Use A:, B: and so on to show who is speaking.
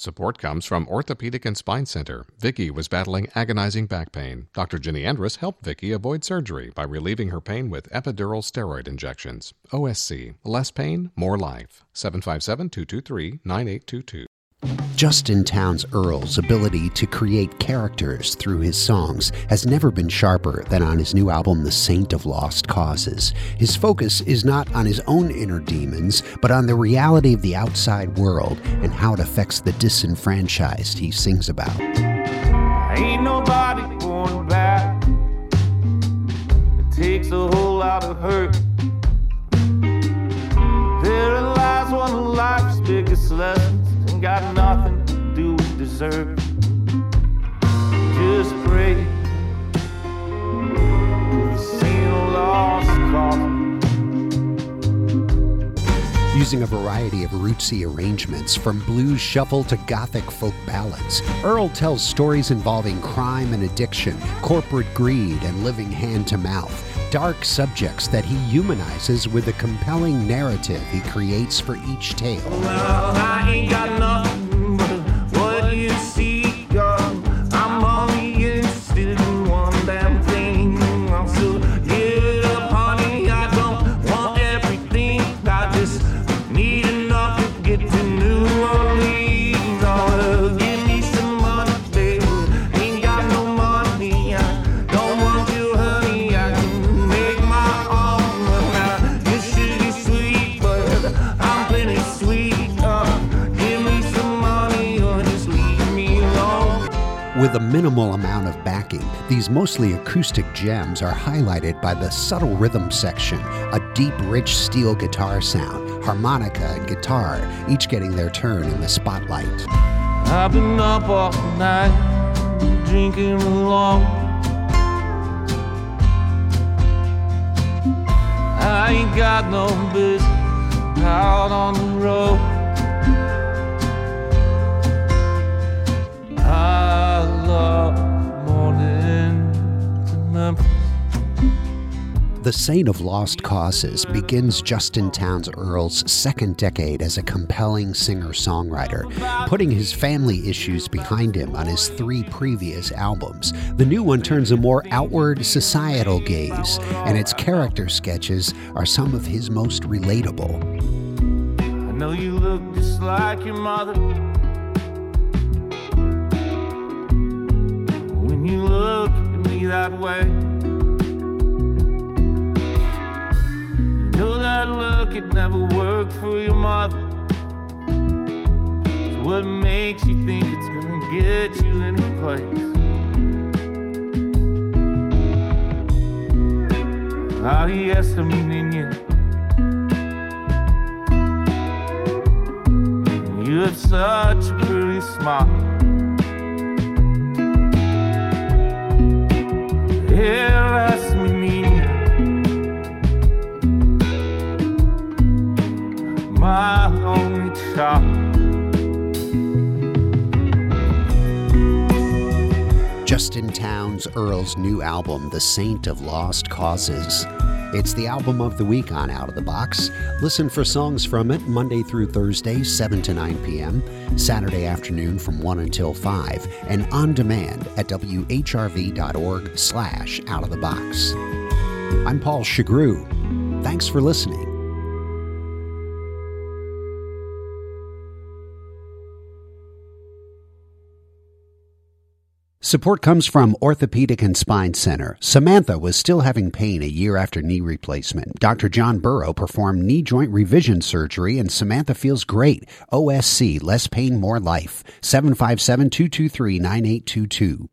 A: Support comes from Orthopedic and Spine Center. Vicky was battling agonizing back pain. Dr. Ginny Andrus helped Vicky avoid surgery by relieving her pain with epidural steroid injections. OSC, less pain, more life. 757 223 9822.
B: Justin Townes Earle's ability to create characters through his songs has never been sharper than on his new album, The Saint of Lost Causes. His focus is not on his own inner demons, but on the reality of the outside world and how it affects the disenfranchised he sings about.
C: Ain't nobody going back. It takes a whole lot of hurt. There lies one of life's biggest lessons ain't got nothing to do with dessert. Just pray to the same lost cause.
B: Using a variety of rootsy arrangements, from blues shuffle to gothic folk ballads, Earle tells stories involving crime and addiction, corporate greed, and living hand to mouth. Dark subjects that he humanizes with a compelling narrative he creates for each tale.
C: Well,
B: With a minimal amount of backing, these mostly acoustic gems are highlighted by the subtle rhythm section, a deep, rich steel guitar sound, harmonica, and guitar, each getting their turn in the spotlight.
C: I've been up all night, drinking alone. I ain't got no business out on the road.
B: The Saint of Lost Causes begins Justin Townes Earle's second decade as a compelling singer songwriter, putting his family issues behind him on his three previous albums. The new one turns a more outward societal gaze, and its character sketches are some of his most relatable.
C: I know you look just like your mother. When you look at me that way, look it never worked for your mother. So what makes you think it's gonna get you any place? Aliesta, mi niña. You have such a pretty smile.
B: Justin Townes Earle's new album, The Saint of Lost Causes. It's the album of the week on Out of the Box. Listen for songs from it Monday through Thursday, 7 to 9 p.m., Saturday afternoon from 1 until 5, and on demand at whrv.org slash out of the box. I'm Paul Chagru. Thanks for listening. Support comes from Orthopedic and Spine Center. Samantha was still having pain a year after knee replacement. Dr. John Burrow performed knee joint revision surgery and Samantha feels great. OSC, less pain, more life. 757 223 9822.